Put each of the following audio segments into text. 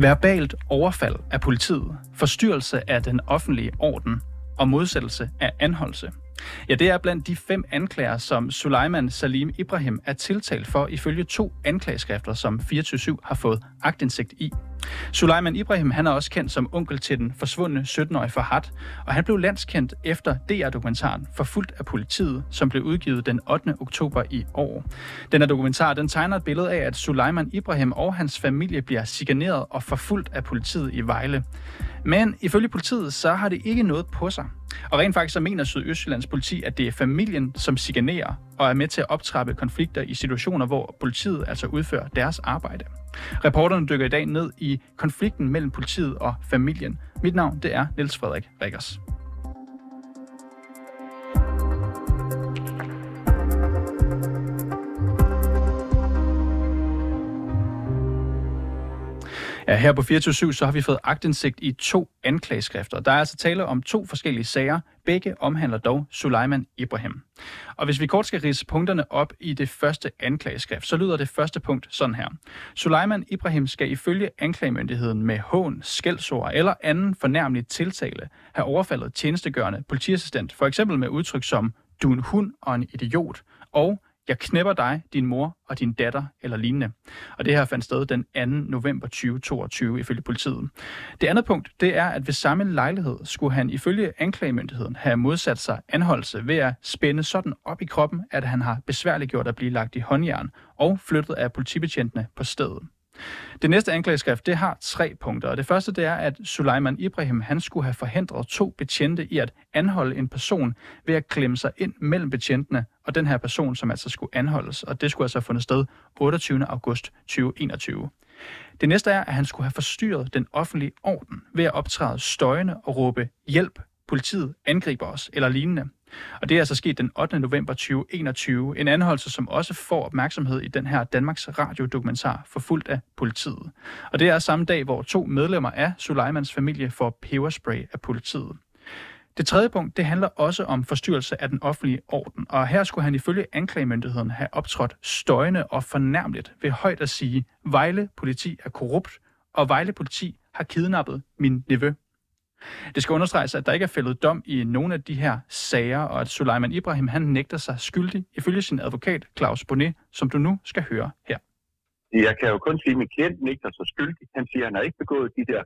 Verbalt overfald af politiet, forstyrrelse af den offentlige orden og modsættelse af anholdelse. Ja, det er blandt de fem anklager, som Suleiman Salim Ibrahim er tiltalt for ifølge to anklageskrifter, som 24 har fået agtindsigt i. Suleiman Ibrahim han er også kendt som onkel til den forsvundne 17-årige Fahad, og han blev landskendt efter DR-dokumentaren Forfulgt af politiet, som blev udgivet den 8. oktober i år. Den her dokumentar den tegner et billede af, at Suleiman Ibrahim og hans familie bliver siganeret og forfulgt af politiet i Vejle. Men ifølge politiet, så har det ikke noget på sig. Og rent faktisk så mener Sydøstjyllands politi, at det er familien, som siganerer og er med til at optrappe konflikter i situationer, hvor politiet altså udfører deres arbejde. Reporterne dykker i dag ned i konflikten mellem politiet og familien. Mit navn det er Niels Frederik Rikkers. Her på 24 så har vi fået agtindsigt i to anklageskrifter. Der er altså tale om to forskellige sager. Begge omhandler dog Suleiman Ibrahim. Og hvis vi kort skal rise punkterne op i det første anklageskrift, så lyder det første punkt sådan her. Suleiman Ibrahim skal ifølge anklagemyndigheden med hån, skældsord eller anden fornærmelig tiltale have overfaldet tjenestegørende politiassistent, for eksempel med udtryk som du en hund og en idiot, og jeg knæpper dig, din mor og din datter eller lignende. Og det her fandt sted den 2. november 2022 ifølge politiet. Det andet punkt, det er, at ved samme lejlighed skulle han ifølge anklagemyndigheden have modsat sig anholdelse ved at spænde sådan op i kroppen, at han har besværliggjort at blive lagt i håndjern og flyttet af politibetjentene på stedet. Det næste anklageskrift, det har tre punkter. Og det første, det er, at Suleiman Ibrahim, han skulle have forhindret to betjente i at anholde en person ved at klemme sig ind mellem betjentene og den her person, som altså skulle anholdes. Og det skulle altså have fundet sted 28. august 2021. Det næste er, at han skulle have forstyrret den offentlige orden ved at optræde støjende og råbe hjælp, politiet angriber os eller lignende. Og det er altså sket den 8. november 2021. En anholdelse, som også får opmærksomhed i den her Danmarks radiodokumentar Forfulgt af politiet. Og det er samme dag, hvor to medlemmer af Suleimans familie får peberspray af politiet. Det tredje punkt, det handler også om forstyrrelse af den offentlige orden, og her skulle han ifølge anklagemyndigheden have optrådt støjende og fornærmeligt ved højt at sige, Vejle politi er korrupt, og Vejle politi har kidnappet min nevø. Det skal understreges, at der ikke er fældet dom i nogen af de her sager, og at Suleiman Ibrahim han nægter sig skyldig ifølge sin advokat Claus Bonnet, som du nu skal høre her. Jeg kan jo kun sige, at min klient nægter sig skyldig. Han siger, at han har ikke begået de der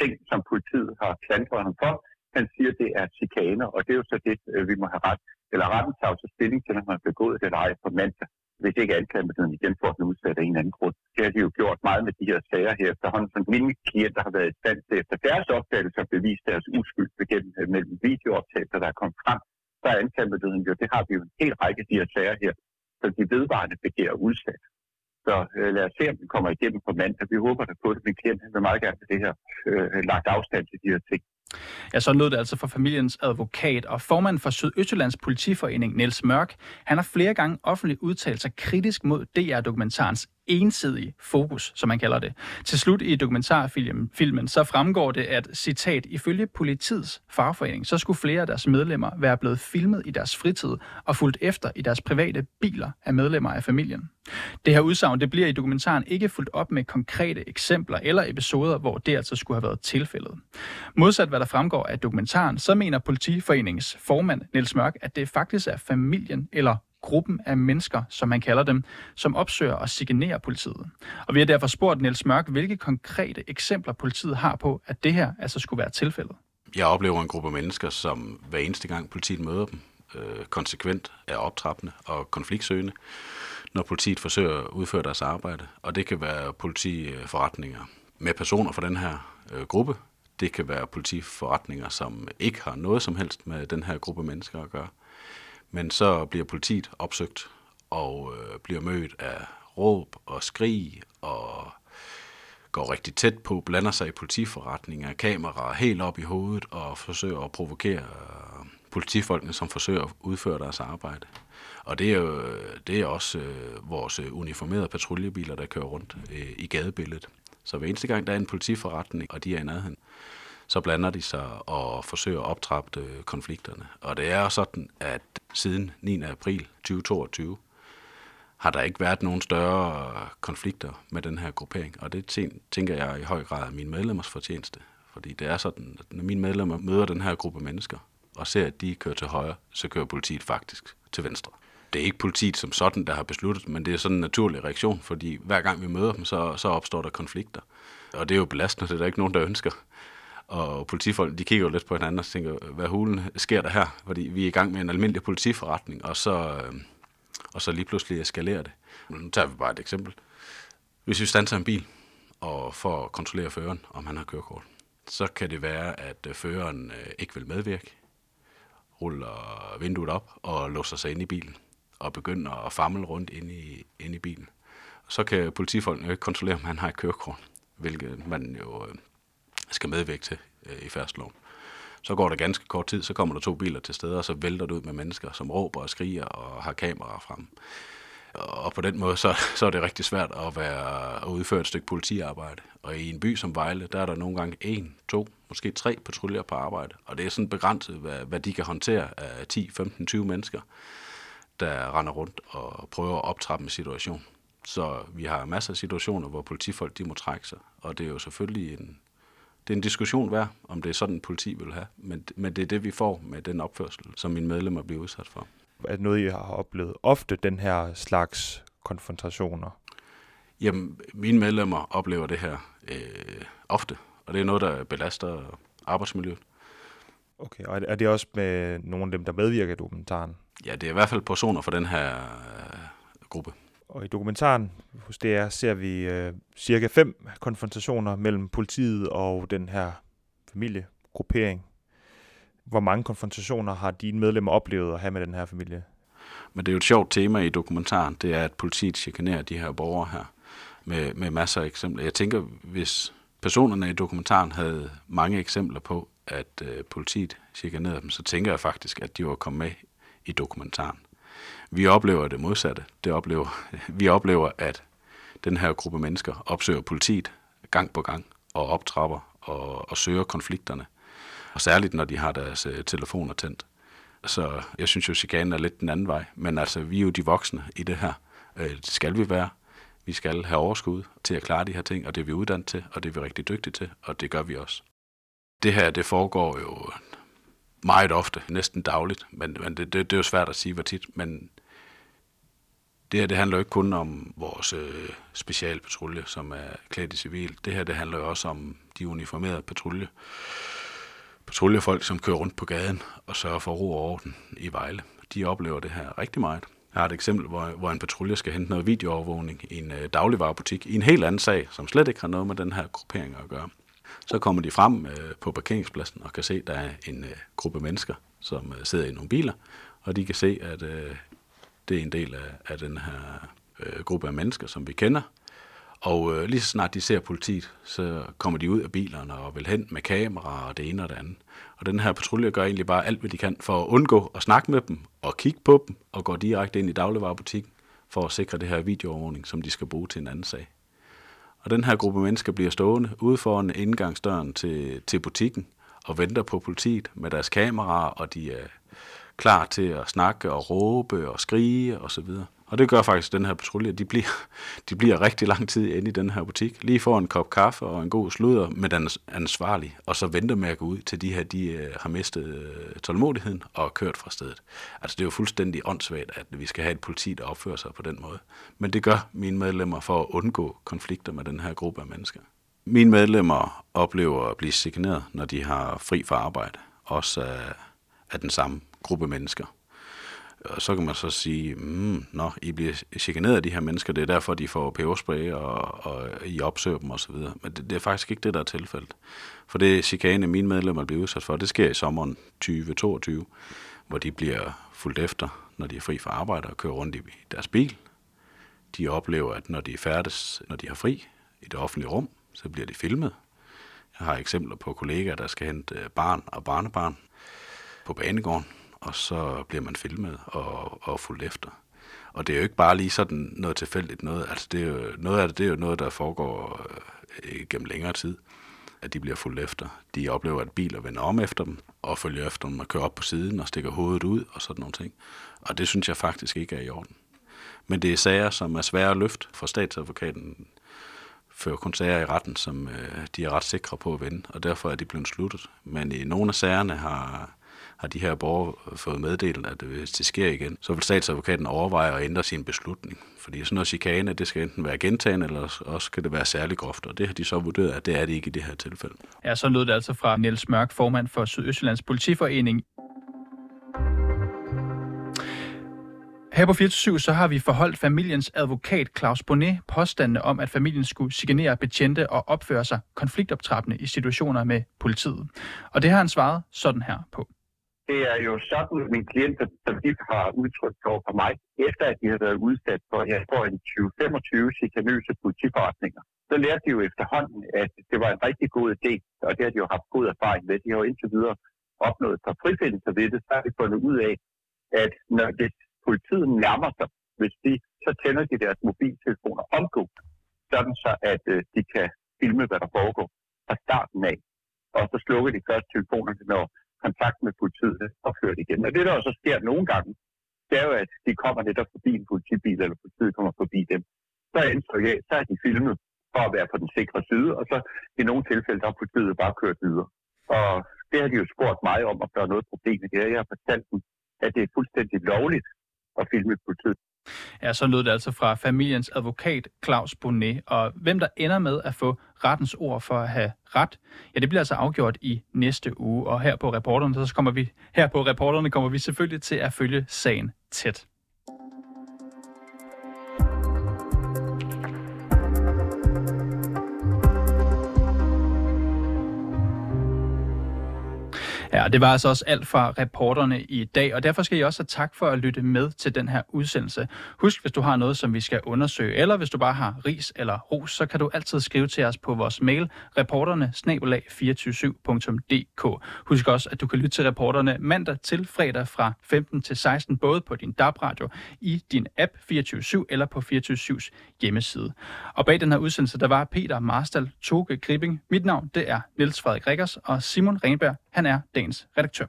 ting, som politiet har klandret ham for. Han siger, at det er chikaner, og det er jo så det, øh, vi må have ret. Eller retten tager så stilling til, om man har begået det eller ej på mandag hvis ikke anklagemyndigheden igen får den udsat af en anden grund. Det har de jo gjort meget med de her sager her efterhånden, som mine klienter har været i stand til efter deres opdagelse at bevise deres uskyld gennem øh, mellem videooptagelser, der er kommet frem. Så er anklagemyndigheden jo, det har vi jo en hel række af de her sager her, som de vedvarende begærer udsat. Så øh, lad os se, om den kommer igennem på mandag. Vi håber da på det. Min klient vil meget gerne det her øh, lagt afstand til de her ting. Ja, så lød det altså fra familiens advokat og formand for Sydøstjyllands politiforening, Niels Mørk. Han har flere gange offentligt udtalt sig kritisk mod DR-dokumentarens ensidige fokus, som man kalder det. Til slut i dokumentarfilmen, så fremgår det, at citat, ifølge politiets fagforening, så skulle flere af deres medlemmer være blevet filmet i deres fritid og fulgt efter i deres private biler af medlemmer af familien. Det her udsagn, det bliver i dokumentaren ikke fuldt op med konkrete eksempler eller episoder, hvor det altså skulle have været tilfældet. Modsat hvad der fremgår af dokumentaren, så mener politiforeningens formand Niels Mørk, at det faktisk er familien eller gruppen af mennesker, som man kalder dem, som opsøger og signerer politiet. Og vi har derfor spurgt Niels Mørk, hvilke konkrete eksempler politiet har på, at det her altså skulle være tilfældet. Jeg oplever en gruppe mennesker, som hver eneste gang politiet møder dem, øh, konsekvent er optrappende og konfliktsøgende, når politiet forsøger at udføre deres arbejde. Og det kan være politiforretninger med personer fra den her øh, gruppe. Det kan være politiforretninger, som ikke har noget som helst med den her gruppe mennesker at gøre. Men så bliver politiet opsøgt og øh, bliver mødt af råb og skrig og går rigtig tæt på, blander sig i politiforretninger, kameraer helt op i hovedet og forsøger at provokere øh, politifolkene, som forsøger at udføre deres arbejde. Og det er jo det er også øh, vores øh, uniformerede patruljebiler, der kører rundt øh, i gadebilledet. Så hver eneste gang, der er en politiforretning, og de er i nærheden, så blander de sig og forsøger at optrappe øh, konflikterne. Og det er sådan, at siden 9. april 2022 har der ikke været nogen større øh, konflikter med den her gruppering. Og det tænker jeg i høj grad er min medlemmers fortjeneste. Fordi det er sådan, at når mine medlemmer møder den her gruppe mennesker, og ser, at de kører til højre, så kører politiet faktisk til venstre. Det er ikke politiet som sådan, der har besluttet, men det er sådan en naturlig reaktion, fordi hver gang vi møder dem, så, så opstår der konflikter. Og det er jo belastende, det er der ikke nogen, der ønsker. Og politifolk, de kigger jo lidt på hinanden og tænker, hvad hulen sker der her? Fordi vi er i gang med en almindelig politiforretning, og så, øh, og så lige pludselig eskalerer det. Nu tager vi bare et eksempel. Hvis vi standser en bil og får kontrolleret kontrollere føreren, om han har kørekort, så kan det være, at øh, føreren øh, ikke vil medvirke, ruller vinduet op og låser sig ind i bilen og begynder at famle rundt ind i, ind i bilen. Så kan politifolkene ikke kontrollere, om han har et kørekort, hvilket man jo øh, skal medvægte til øh, i færdsloven. Så går der ganske kort tid, så kommer der to biler til stede, og så vælter det ud med mennesker, som råber og skriger og har kameraer frem. Og på den måde, så, så er det rigtig svært at, være, at udføre et stykke politiarbejde. Og i en by som Vejle, der er der nogle gange en, to, måske tre patruljer på arbejde. Og det er sådan begrænset, hvad, hvad de kan håndtere af 10, 15, 20 mennesker, der render rundt og prøver at optrappe en situation. Så vi har masser af situationer, hvor politifolk de må trække sig. Og det er jo selvfølgelig en, det er en diskussion værd, om det er sådan, politi vil have. Men, men det er det, vi får med den opførsel, som mine medlemmer bliver udsat for. Er noget, I har oplevet ofte, den her slags konfrontationer? Jamen, mine medlemmer oplever det her øh, ofte, og det er noget, der belaster arbejdsmiljøet. Okay, og er det også med nogle af dem, der medvirker i dokumentaren? Ja, det er i hvert fald personer fra den her øh, gruppe. Og i dokumentaren hos DR ser vi øh, cirka fem konfrontationer mellem politiet og den her familiegruppering. Hvor mange konfrontationer har dine medlemmer oplevet at have med den her familie? Men det er jo et sjovt tema i dokumentaren, det er, at politiet chikanerer de her borgere her med, med masser af eksempler. Jeg tænker, hvis personerne i dokumentaren havde mange eksempler på, at øh, politiet chikanerede dem, så tænker jeg faktisk, at de var kommet med i dokumentaren. Vi oplever det modsatte. Det oplever, vi oplever, at den her gruppe mennesker opsøger politiet gang på gang og optrapper og, og søger konflikterne. Og særligt, når de har deres øh, telefoner tændt. Så jeg synes jo, chikanen er lidt den anden vej. Men altså, vi er jo de voksne i det her. Øh, det skal vi være. Vi skal have overskud til at klare de her ting, og det er vi uddannet til, og det er vi rigtig dygtige til, og det gør vi også. Det her, det foregår jo meget ofte, næsten dagligt, men, men det, det, det er jo svært at sige, hvor tit, men det her det handler jo ikke kun om vores øh, specialpatrulje, som er klædt i civil. Det her det handler jo også om de uniformerede patrulje. Patruljefolk, som kører rundt på gaden og sørger for ro og orden i Vejle. De oplever det her rigtig meget. Jeg har et eksempel, hvor, hvor en patrulje skal hente noget videoovervågning i en øh, dagligvarerbutik i en helt anden sag, som slet ikke har noget med den her gruppering at gøre. Så kommer de frem øh, på parkeringspladsen og kan se, at der er en øh, gruppe mennesker, som øh, sidder i nogle biler, og de kan se, at øh, det er en del af, af den her øh, gruppe af mennesker, som vi kender. Og øh, lige så snart de ser politiet, så kommer de ud af bilerne og vil hen med kamera og det ene og det andet. Og den her patrulje gør egentlig bare alt, hvad de kan for at undgå at snakke med dem og kigge på dem og går direkte ind i dagligvarerbutikken for at sikre det her videoovervågning, som de skal bruge til en anden sag. Og den her gruppe mennesker bliver stående ude foran indgangsdøren til, til butikken og venter på politiet med deres kameraer, og de er klar til at snakke og råbe og skrige osv. Og, så videre. og det gør faktisk den her patrulje. De bliver, de bliver rigtig lang tid inde i den her butik. Lige får en kop kaffe og en god sludder med den ansvarlige, og så venter med at gå ud til de her, de øh, har mistet øh, tålmodigheden og kørt fra stedet. Altså det er jo fuldstændig åndssvagt, at vi skal have et politi, der opfører sig på den måde. Men det gør mine medlemmer for at undgå konflikter med den her gruppe af mennesker. Mine medlemmer oplever at blive signeret, når de har fri fra arbejde. Også af, af den samme gruppe mennesker. Og så kan man så sige, mm, nå, I bliver chikaneret af de her mennesker, det er derfor, de får peberspray, og, og I opsøger dem osv. Men det, det er faktisk ikke det, der er tilfældet. For det chikane, mine medlemmer bliver udsat for, det sker i sommeren 2022, hvor de bliver fuldt efter, når de er fri fra arbejde og kører rundt i deres bil. De oplever, at når de er færdes, når de har fri i det offentlige rum, så bliver de filmet. Jeg har eksempler på kollegaer, der skal hente øh, barn og barnebarn på banegården, og så bliver man filmet og, og fulgt efter. Og det er jo ikke bare lige sådan noget tilfældigt noget. Altså det er jo, noget af det, det er jo noget, der foregår øh, gennem længere tid, at de bliver fulgt efter. De oplever, at biler vender om efter dem, og følger efter dem og kører op på siden og stikker hovedet ud og sådan nogle ting. Og det synes jeg faktisk ikke er i orden. Men det er sager, som er svære at løfte for statsadvokaten fører kun sager i retten, som øh, de er ret sikre på at vinde, og derfor er de blevet sluttet. Men i nogle af sagerne har, har de her borgere øh, fået meddelt, at øh, hvis det sker igen, så vil statsadvokaten overveje at ændre sin beslutning. Fordi sådan noget chikane, det skal enten være gentagende, eller også skal det være særlig groft, og det har de så vurderet, at det er det ikke i det her tilfælde. Ja, så lød det altså fra Niels Mørk, formand for Sydøstjyllands Politiforening. Her på 24 så har vi forholdt familiens advokat Claus Bonnet påstandene om, at familien skulle signere betjente og opføre sig konfliktoptrappende i situationer med politiet. Og det har han svaret sådan her på. Det er jo sådan, at mine klienter, som de har udtrykt over for mig, efter at de har været udsat for, jeg tror, en 20-25 chikanøse politiforretninger, så lærte de jo efterhånden, at det var en rigtig god idé, og det har de jo haft god erfaring med. De har jo indtil videre opnået sig frifindelse ved det, så har de fundet ud af, at når det politiet nærmer sig, hvis de, så tænder de deres mobiltelefoner omgående, sådan så at øh, de kan filme, hvad der foregår fra starten af. Og så slukker de først telefonerne, når kontakt med politiet opført igen. Og det, der også sker nogle gange, det er jo, at de kommer netop forbi en politibil, eller politiet kommer forbi dem. Så er indtryk af, så er de filmet for at være på den sikre side, og så i nogle tilfælde, der har politiet bare kørt videre. Og det har de jo spurgt mig om, om der er noget problem i det her. Jeg har fortalt dem, at det er fuldstændig lovligt at filme politiet. Ja, så lød det altså fra familiens advokat Claus Bonnet. Og hvem der ender med at få rettens ord for at have ret, ja, det bliver altså afgjort i næste uge. Og her på reporterne, så kommer vi, her på reporterne kommer vi selvfølgelig til at følge sagen tæt. Ja, det var altså også alt fra reporterne i dag, og derfor skal I også have tak for at lytte med til den her udsendelse. Husk, hvis du har noget, som vi skal undersøge, eller hvis du bare har ris eller ros, så kan du altid skrive til os på vores mail, reporterne 247dk Husk også, at du kan lytte til reporterne mandag til fredag fra 15 til 16, både på din DAB-radio, i din app 24 eller på 24 hjemmeside. Og bag den her udsendelse, der var Peter Marstal Toge Gripping. Mit navn, det er Niels Frederik Rikkers, og Simon Renberg, han er dagens redaktør.